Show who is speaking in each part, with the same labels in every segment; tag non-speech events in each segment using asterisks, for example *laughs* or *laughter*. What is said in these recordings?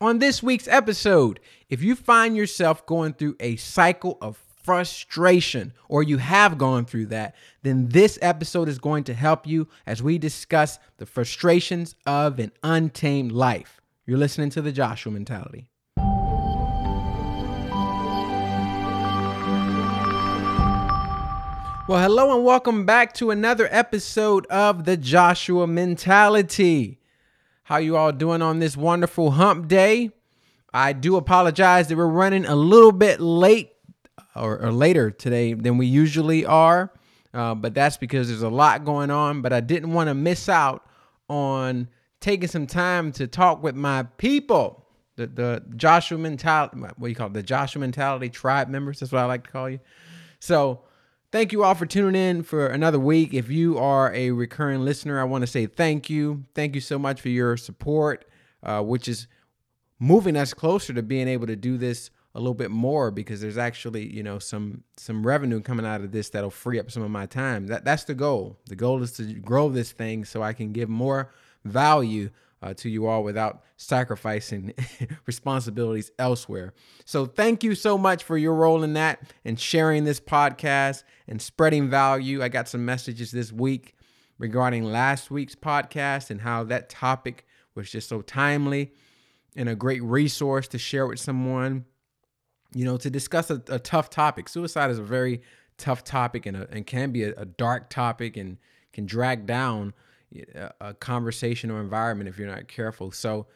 Speaker 1: On this week's episode, if you find yourself going through a cycle of frustration or you have gone through that, then this episode is going to help you as we discuss the frustrations of an untamed life. You're listening to the Joshua Mentality. Well, hello and welcome back to another episode of the Joshua Mentality. How you all doing on this wonderful hump day? I do apologize that we're running a little bit late or, or later today than we usually are, uh, but that's because there's a lot going on. But I didn't want to miss out on taking some time to talk with my people, the the Joshua Mentality. What do you call it? The Joshua Mentality tribe members. That's what I like to call you. So Thank you all for tuning in for another week. If you are a recurring listener, I want to say thank you. Thank you so much for your support, uh, which is moving us closer to being able to do this a little bit more because there's actually you know some some revenue coming out of this that'll free up some of my time. That that's the goal. The goal is to grow this thing so I can give more value uh, to you all without sacrificing *laughs* responsibilities elsewhere. So, thank you so much for your role in that and sharing this podcast and spreading value. I got some messages this week regarding last week's podcast and how that topic was just so timely and a great resource to share with someone, you know, to discuss a, a tough topic. Suicide is a very tough topic and, a, and can be a, a dark topic and can drag down a conversational environment if you're not careful. So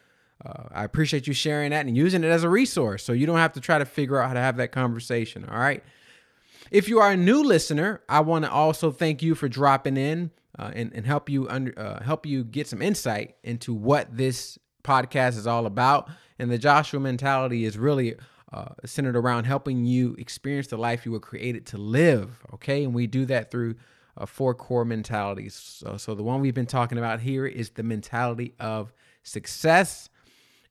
Speaker 1: uh, I appreciate you sharing that and using it as a resource so you don't have to try to figure out how to have that conversation. All right. If you are a new listener, I want to also thank you for dropping in uh, and, and help you under, uh, help you get some insight into what this podcast is all about. And the Joshua mentality is really uh, centered around helping you experience the life you were created to live. Okay. And we do that through uh, four core mentalities. So, so the one we've been talking about here is the mentality of success.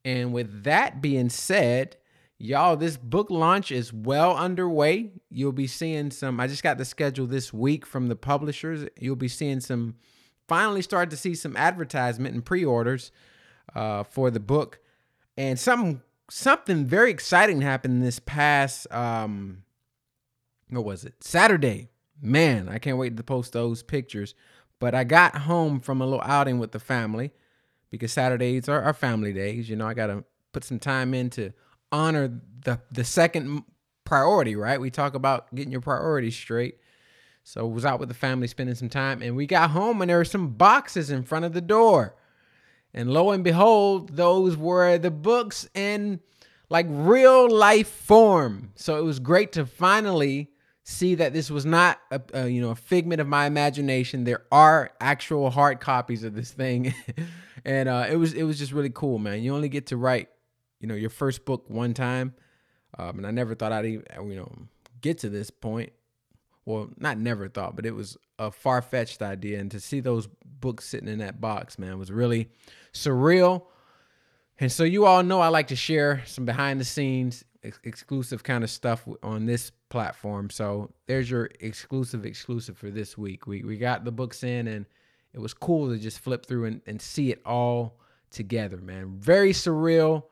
Speaker 1: And with that being said, y'all, this book launch is well underway. You'll be seeing some, I just got the schedule this week from the publishers. You'll be seeing some, finally start to see some advertisement and pre orders uh, for the book. And something, something very exciting happened this past, um, what was it? Saturday man, I can't wait to post those pictures. But I got home from a little outing with the family because Saturdays are our family days. You know, I got to put some time in to honor the the second priority, right? We talk about getting your priorities straight. So was out with the family spending some time and we got home and there were some boxes in front of the door. And lo and behold, those were the books in like real life form. So it was great to finally see that this was not a, a, you know a figment of my imagination. There are actual hard copies of this thing, *laughs* and uh, it was it was just really cool, man. You only get to write you know your first book one time, um, and I never thought I'd even you know get to this point. Well, not never thought, but it was a far fetched idea, and to see those books sitting in that box, man, was really surreal. And so you all know I like to share some behind the scenes ex- exclusive kind of stuff on this platform. So there's your exclusive exclusive for this week. We we got the books in and it was cool to just flip through and, and see it all together, man. Very surreal.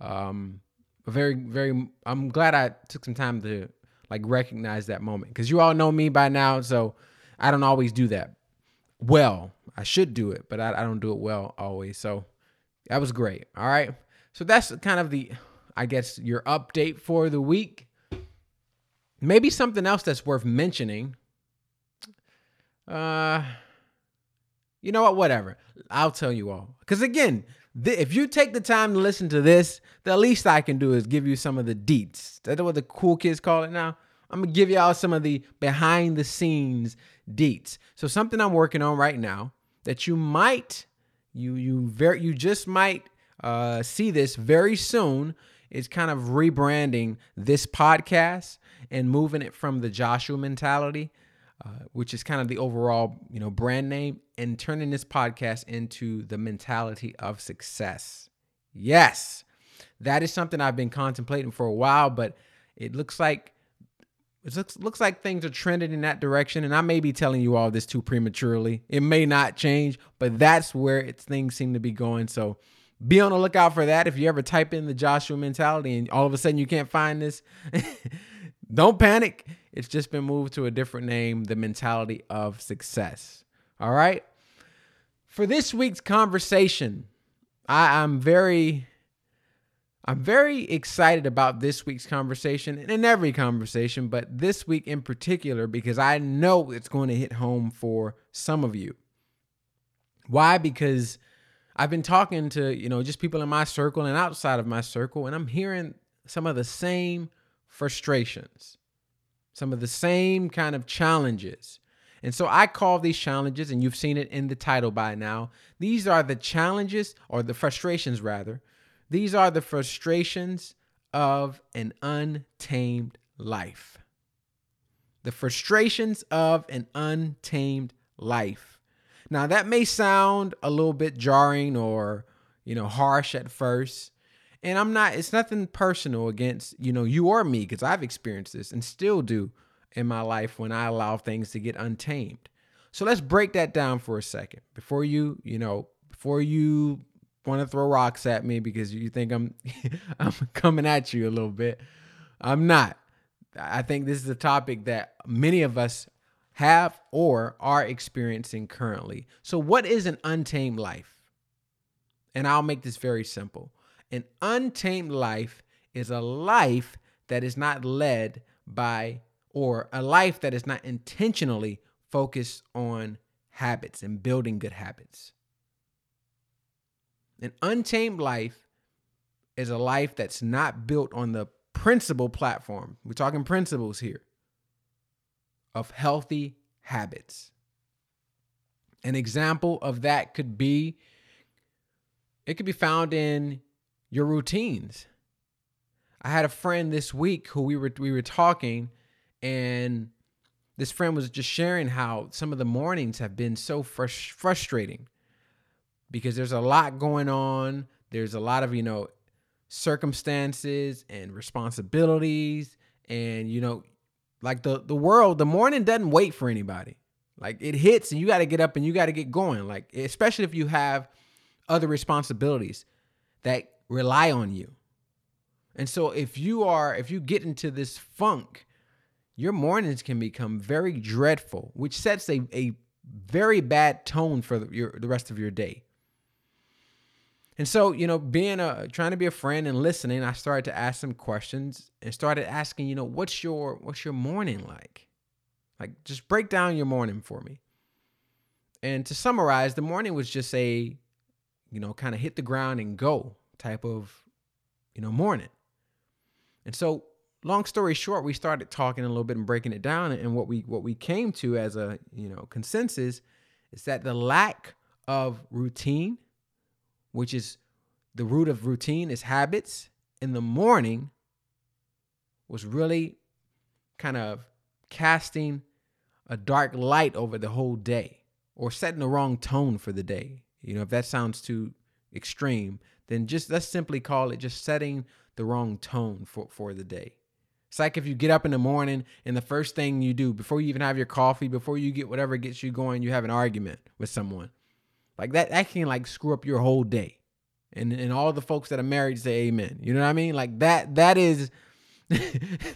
Speaker 1: Um very very I'm glad I took some time to like recognize that moment cuz you all know me by now, so I don't always do that. Well, I should do it, but I, I don't do it well always. So that was great. All right. So that's kind of the I guess your update for the week. Maybe something else that's worth mentioning. Uh, you know what? Whatever. I'll tell you all. Because again, th- if you take the time to listen to this, the least I can do is give you some of the deets. That's what the cool kids call it now. I'm gonna give y'all some of the behind the scenes deets. So something I'm working on right now that you might, you you very you just might uh, see this very soon is kind of rebranding this podcast and moving it from the Joshua mentality, uh, which is kind of the overall you know brand name, and turning this podcast into the mentality of success. Yes, that is something I've been contemplating for a while, but it looks like it looks looks like things are trending in that direction, and I may be telling you all this too prematurely. It may not change, but that's where it's, things seem to be going. So be on the lookout for that. If you ever type in the Joshua mentality and all of a sudden you can't find this, *laughs* don't panic. It's just been moved to a different name, the mentality of success. All right. For this week's conversation, I, am very I'm very excited about this week's conversation and in every conversation, but this week in particular, because I know it's going to hit home for some of you. Why? Because I've been talking to, you know, just people in my circle and outside of my circle, and I'm hearing some of the same frustrations, some of the same kind of challenges. And so I call these challenges, and you've seen it in the title by now. These are the challenges, or the frustrations rather. These are the frustrations of an untamed life. The frustrations of an untamed life. Now, that may sound a little bit jarring or, you know, harsh at first. And I'm not, it's nothing personal against, you know, you or me, because I've experienced this and still do in my life when I allow things to get untamed. So let's break that down for a second before you, you know, before you want to throw rocks at me because you think I'm *laughs* I'm coming at you a little bit. I'm not. I think this is a topic that many of us have, or are experiencing currently. So, what is an untamed life? And I'll make this very simple. An untamed life is a life that is not led by, or a life that is not intentionally focused on habits and building good habits. An untamed life is a life that's not built on the principle platform. We're talking principles here of healthy habits. An example of that could be it could be found in your routines. I had a friend this week who we were we were talking and this friend was just sharing how some of the mornings have been so frus- frustrating because there's a lot going on. There's a lot of, you know, circumstances and responsibilities and you know, like the the world, the morning doesn't wait for anybody. Like it hits and you got to get up and you got to get going. Like especially if you have other responsibilities that rely on you. And so if you are if you get into this funk, your mornings can become very dreadful, which sets a, a very bad tone for the, your, the rest of your day. And so, you know, being a trying to be a friend and listening, I started to ask some questions and started asking, you know, what's your what's your morning like? Like just break down your morning for me. And to summarize, the morning was just a, you know, kind of hit the ground and go type of, you know, morning. And so, long story short, we started talking a little bit and breaking it down and what we what we came to as a, you know, consensus is that the lack of routine which is the root of routine is habits, in the morning was really kind of casting a dark light over the whole day or setting the wrong tone for the day. You know, if that sounds too extreme, then just let's simply call it just setting the wrong tone for, for the day. It's like if you get up in the morning and the first thing you do before you even have your coffee, before you get whatever gets you going, you have an argument with someone. Like that, that can like screw up your whole day. And and all the folks that are married say amen. You know what I mean? Like that, that is *laughs*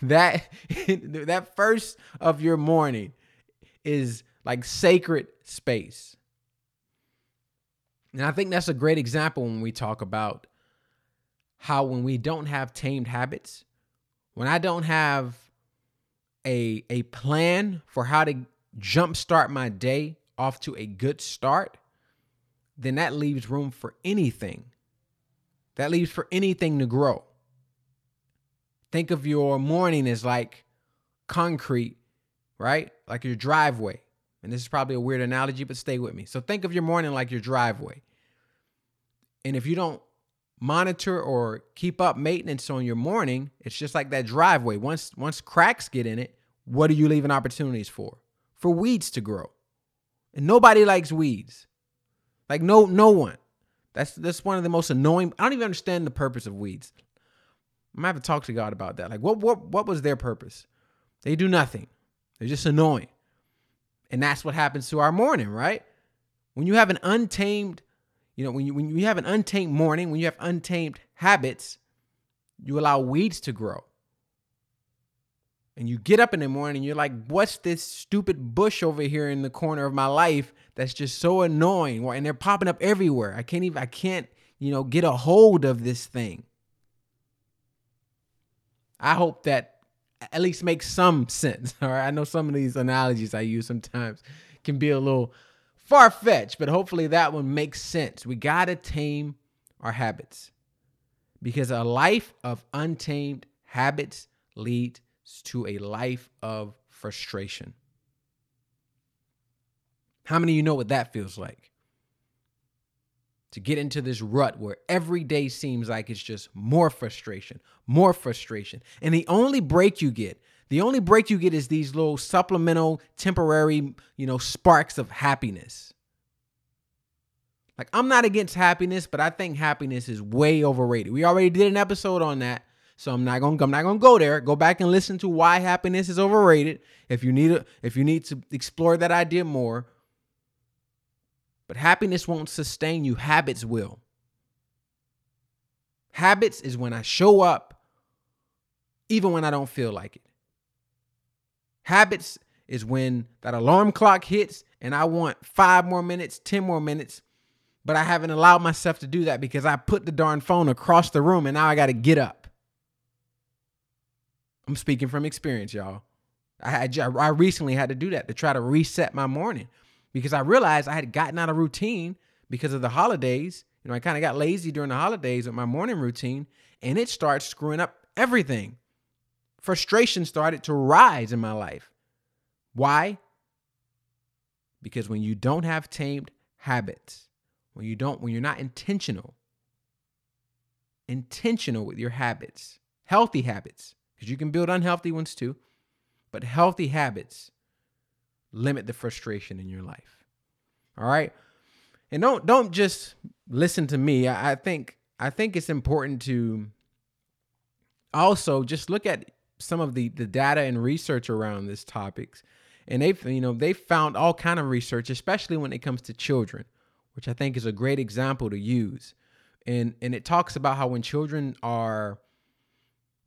Speaker 1: that *laughs* that first of your morning is like sacred space. And I think that's a great example when we talk about how when we don't have tamed habits, when I don't have a a plan for how to jumpstart my day off to a good start, then that leaves room for anything. That leaves for anything to grow. Think of your morning as like concrete, right? Like your driveway. And this is probably a weird analogy, but stay with me. So think of your morning like your driveway. And if you don't monitor or keep up maintenance on your morning, it's just like that driveway. Once once cracks get in it, what are you leaving opportunities for? For weeds to grow. And nobody likes weeds. Like no no one. That's that's one of the most annoying. I don't even understand the purpose of weeds. I'm gonna have to talk to God about that. Like what what what was their purpose? They do nothing. They're just annoying. And that's what happens to our morning, right? When you have an untamed, you know, when you when you have an untamed morning, when you have untamed habits, you allow weeds to grow. And you get up in the morning, and you're like, what's this stupid bush over here in the corner of my life that's just so annoying? And they're popping up everywhere. I can't even, I can't, you know, get a hold of this thing. I hope that at least makes some *laughs* sense. All right. I know some of these analogies I use sometimes can be a little far fetched, but hopefully that one makes sense. We got to tame our habits because a life of untamed habits leads to a life of frustration. How many of you know what that feels like? To get into this rut where every day seems like it's just more frustration, more frustration. And the only break you get, the only break you get is these little supplemental, temporary, you know, sparks of happiness. Like, I'm not against happiness, but I think happiness is way overrated. We already did an episode on that. So I'm not gonna I'm not gonna go there. Go back and listen to why happiness is overrated. If you need a, if you need to explore that idea more. But happiness won't sustain you. Habits will. Habits is when I show up, even when I don't feel like it. Habits is when that alarm clock hits and I want five more minutes, 10 more minutes, but I haven't allowed myself to do that because I put the darn phone across the room and now I got to get up. I'm speaking from experience, y'all. I had I recently had to do that to try to reset my morning because I realized I had gotten out of routine because of the holidays. You know, I kind of got lazy during the holidays with my morning routine, and it started screwing up everything. Frustration started to rise in my life. Why? Because when you don't have tamed habits, when you don't, when you're not intentional, intentional with your habits, healthy habits, because you can build unhealthy ones too. But healthy habits limit the frustration in your life. All right. And don't don't just listen to me. I, I think I think it's important to also just look at some of the the data and research around this topics. And they've you know they found all kind of research, especially when it comes to children, which I think is a great example to use. And and it talks about how when children are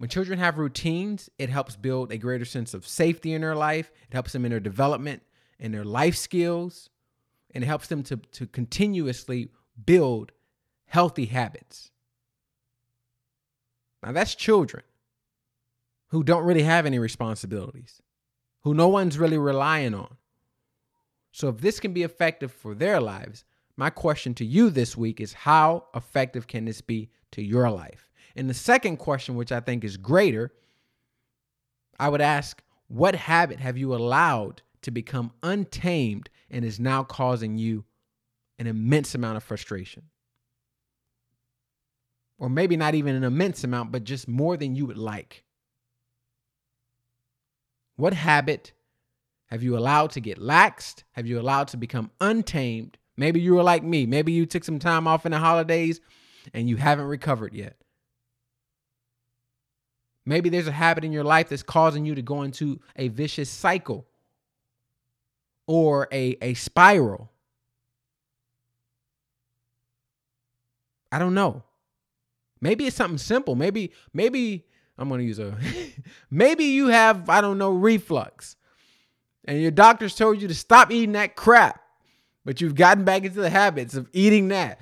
Speaker 1: when children have routines, it helps build a greater sense of safety in their life. It helps them in their development and their life skills, and it helps them to, to continuously build healthy habits. Now, that's children who don't really have any responsibilities, who no one's really relying on. So, if this can be effective for their lives, my question to you this week is how effective can this be to your life? And the second question, which I think is greater, I would ask, what habit have you allowed to become untamed and is now causing you an immense amount of frustration? Or maybe not even an immense amount, but just more than you would like. What habit have you allowed to get laxed? Have you allowed to become untamed? Maybe you were like me. Maybe you took some time off in the holidays and you haven't recovered yet. Maybe there's a habit in your life that's causing you to go into a vicious cycle or a, a spiral. I don't know. Maybe it's something simple. Maybe, maybe I'm gonna use a *laughs* maybe you have, I don't know, reflux. And your doctors told you to stop eating that crap, but you've gotten back into the habits of eating that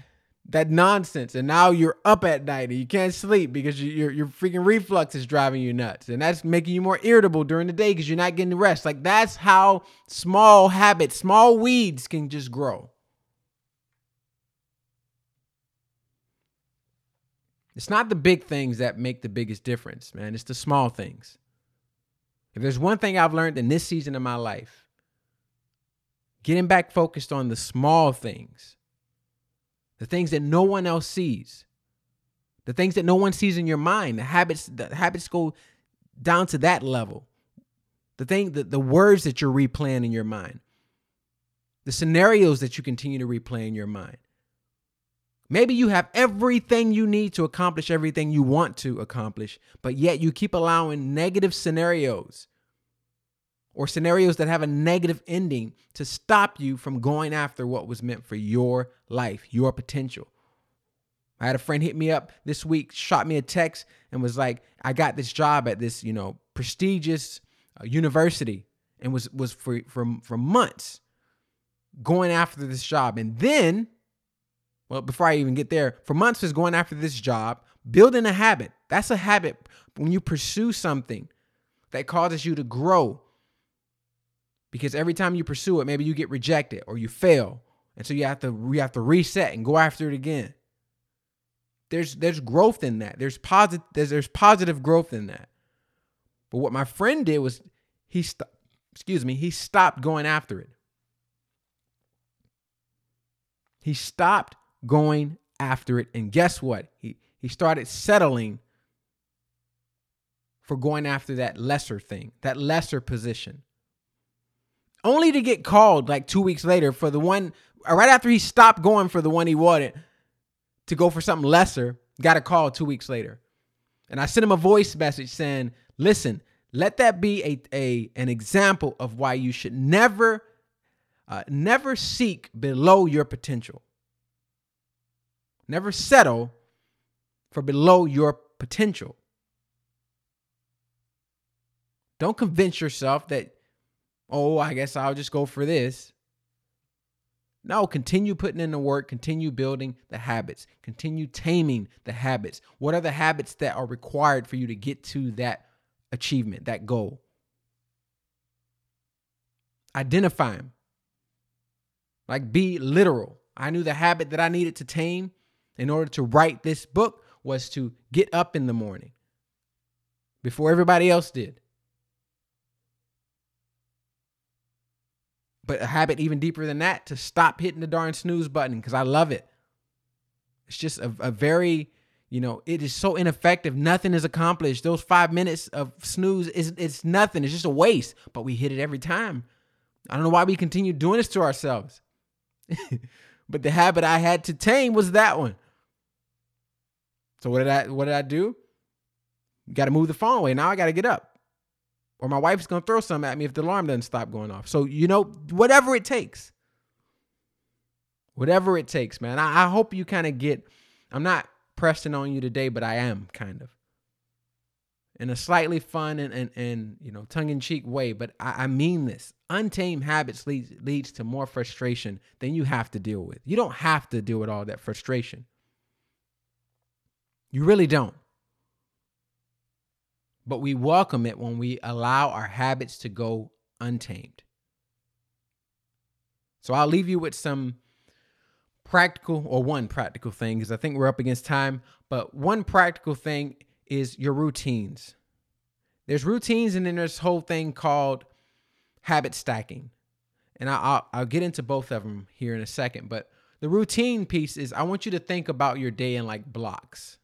Speaker 1: that nonsense and now you're up at night and you can't sleep because you, your your freaking reflux is driving you nuts and that's making you more irritable during the day because you're not getting the rest. Like that's how small habits small weeds can just grow. It's not the big things that make the biggest difference man. It's the small things. If there's one thing i've learned in this season of my life getting back focused on the small things the things that no one else sees, the things that no one sees in your mind, the habits, the habits go down to that level. The thing, the, the words that you're replaying in your mind, the scenarios that you continue to replay in your mind. Maybe you have everything you need to accomplish everything you want to accomplish, but yet you keep allowing negative scenarios or scenarios that have a negative ending to stop you from going after what was meant for your life, your potential. I had a friend hit me up this week, shot me a text, and was like, "I got this job at this, you know, prestigious uh, university," and was was for for for months going after this job, and then, well, before I even get there, for months was going after this job, building a habit. That's a habit when you pursue something that causes you to grow. Because every time you pursue it, maybe you get rejected or you fail, and so you have to you have to reset and go after it again there's there's growth in that. There's positive there's, there's positive growth in that. But what my friend did was he st- excuse me, he stopped going after it. He stopped going after it and guess what? He he started settling for going after that lesser thing, that lesser position. Only to get called like 2 weeks later for the one right after he stopped going for the one he wanted to go for something lesser, got a call two weeks later. And I sent him a voice message saying, listen, let that be a, a an example of why you should never, uh, never seek below your potential. Never settle for below your potential. Don't convince yourself that, oh, I guess I'll just go for this. No, continue putting in the work, continue building the habits, continue taming the habits. What are the habits that are required for you to get to that achievement, that goal? Identify them. Like be literal. I knew the habit that I needed to tame in order to write this book was to get up in the morning before everybody else did. But a habit even deeper than that to stop hitting the darn snooze button because I love it. It's just a, a, very, you know, it is so ineffective. Nothing is accomplished. Those five minutes of snooze is it's nothing. It's just a waste. But we hit it every time. I don't know why we continue doing this to ourselves. *laughs* but the habit I had to tame was that one. So what did I what did I do? Got to move the phone away. Now I got to get up or my wife's gonna throw something at me if the alarm doesn't stop going off. So you know, whatever it takes, whatever it takes, man. I, I hope you kind of get. I'm not pressing on you today, but I am kind of in a slightly fun and and, and you know tongue in cheek way. But I, I mean this. Untamed habits leads leads to more frustration than you have to deal with. You don't have to deal with all that frustration. You really don't but we welcome it when we allow our habits to go untamed. So I'll leave you with some practical or one practical thing because I think we're up against time. But one practical thing is your routines. There's routines, and then there's whole thing called habit stacking. And I'll, I'll get into both of them here in a second. But the routine piece is I want you to think about your day in like blocks.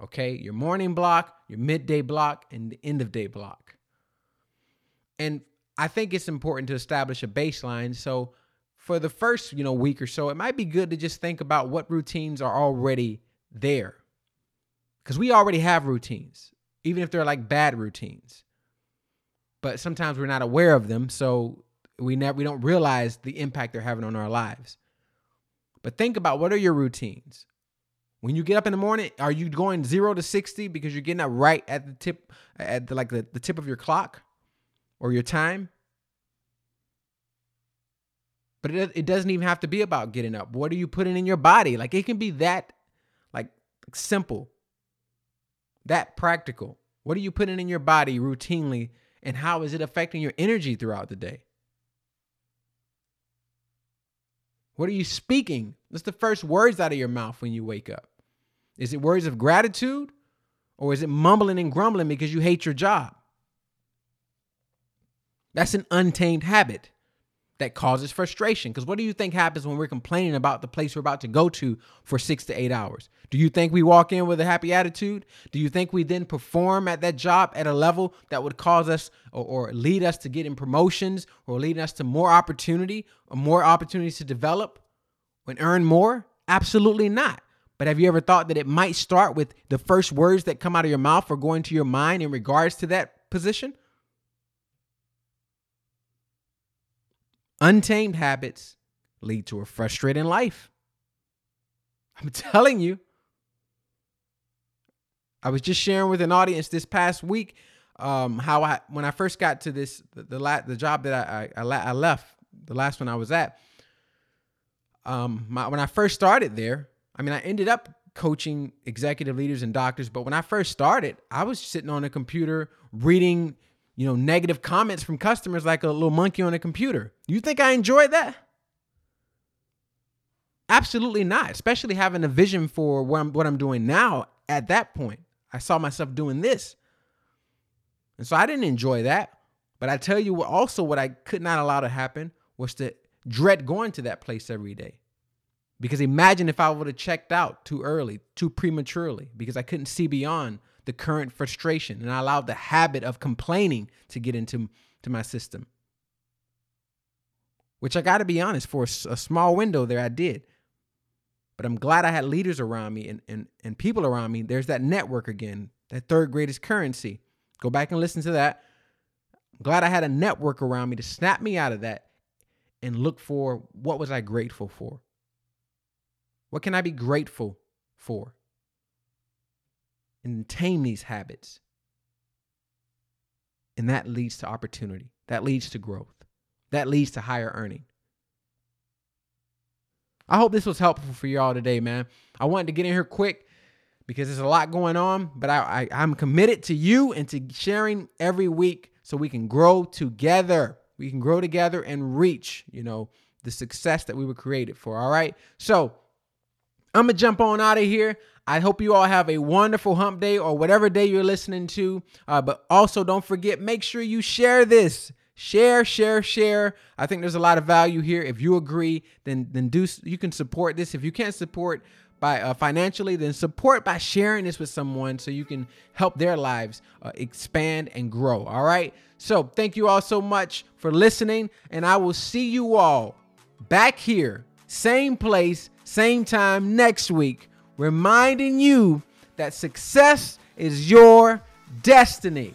Speaker 1: Okay, your morning block, your midday block, and the end of day block. And I think it's important to establish a baseline. So for the first, you know, week or so, it might be good to just think about what routines are already there. Because we already have routines, even if they're like bad routines. But sometimes we're not aware of them, so we never we don't realize the impact they're having on our lives. But think about what are your routines? When you get up in the morning, are you going zero to 60 because you're getting up right at the tip, at the, like the, the tip of your clock or your time? But it, it doesn't even have to be about getting up. What are you putting in your body? Like it can be that like simple, that practical. What are you putting in your body routinely and how is it affecting your energy throughout the day? What are you speaking? What's the first words out of your mouth when you wake up? Is it words of gratitude or is it mumbling and grumbling because you hate your job? That's an untamed habit that causes frustration. Because what do you think happens when we're complaining about the place we're about to go to for six to eight hours? Do you think we walk in with a happy attitude? Do you think we then perform at that job at a level that would cause us or, or lead us to getting promotions or lead us to more opportunity or more opportunities to develop and earn more? Absolutely not. But have you ever thought that it might start with the first words that come out of your mouth or going to your mind in regards to that position? Untamed habits lead to a frustrating life. I'm *laughs* telling you. I was just sharing with an audience this past week um, how I when I first got to this the the, la- the job that I, I I left the last one I was at. Um, my, when I first started there, I mean, I ended up coaching executive leaders and doctors, but when I first started, I was sitting on a computer reading, you know, negative comments from customers like a little monkey on a computer. You think I enjoyed that? Absolutely not, especially having a vision for what I'm, what I'm doing now at that point. I saw myself doing this. And so I didn't enjoy that. But I tell you what, also what I could not allow to happen was to dread going to that place every day. Because imagine if I would have checked out too early, too prematurely, because I couldn't see beyond the current frustration and I allowed the habit of complaining to get into to my system. Which I got to be honest, for a, a small window there, I did. But I'm glad I had leaders around me and, and, and people around me. There's that network again, that third greatest currency. Go back and listen to that. I'm glad I had a network around me to snap me out of that and look for what was I grateful for? What can I be grateful for? And tame these habits. And that leads to opportunity. That leads to growth. That leads to higher earning. I hope this was helpful for y'all today, man. I wanted to get in here quick because there's a lot going on, but I, I, am committed to you and to sharing every week so we can grow together. We can grow together and reach, you know, the success that we were created for. All right. So I'm going to jump on out of here. I hope you all have a wonderful hump day or whatever day you're listening to. Uh, but also, don't forget, make sure you share this. Share, share, share. I think there's a lot of value here. If you agree, then then do you can support this. If you can't support by uh, financially, then support by sharing this with someone so you can help their lives uh, expand and grow. All right. So thank you all so much for listening, and I will see you all back here, same place, same time next week, reminding you that success is your destiny.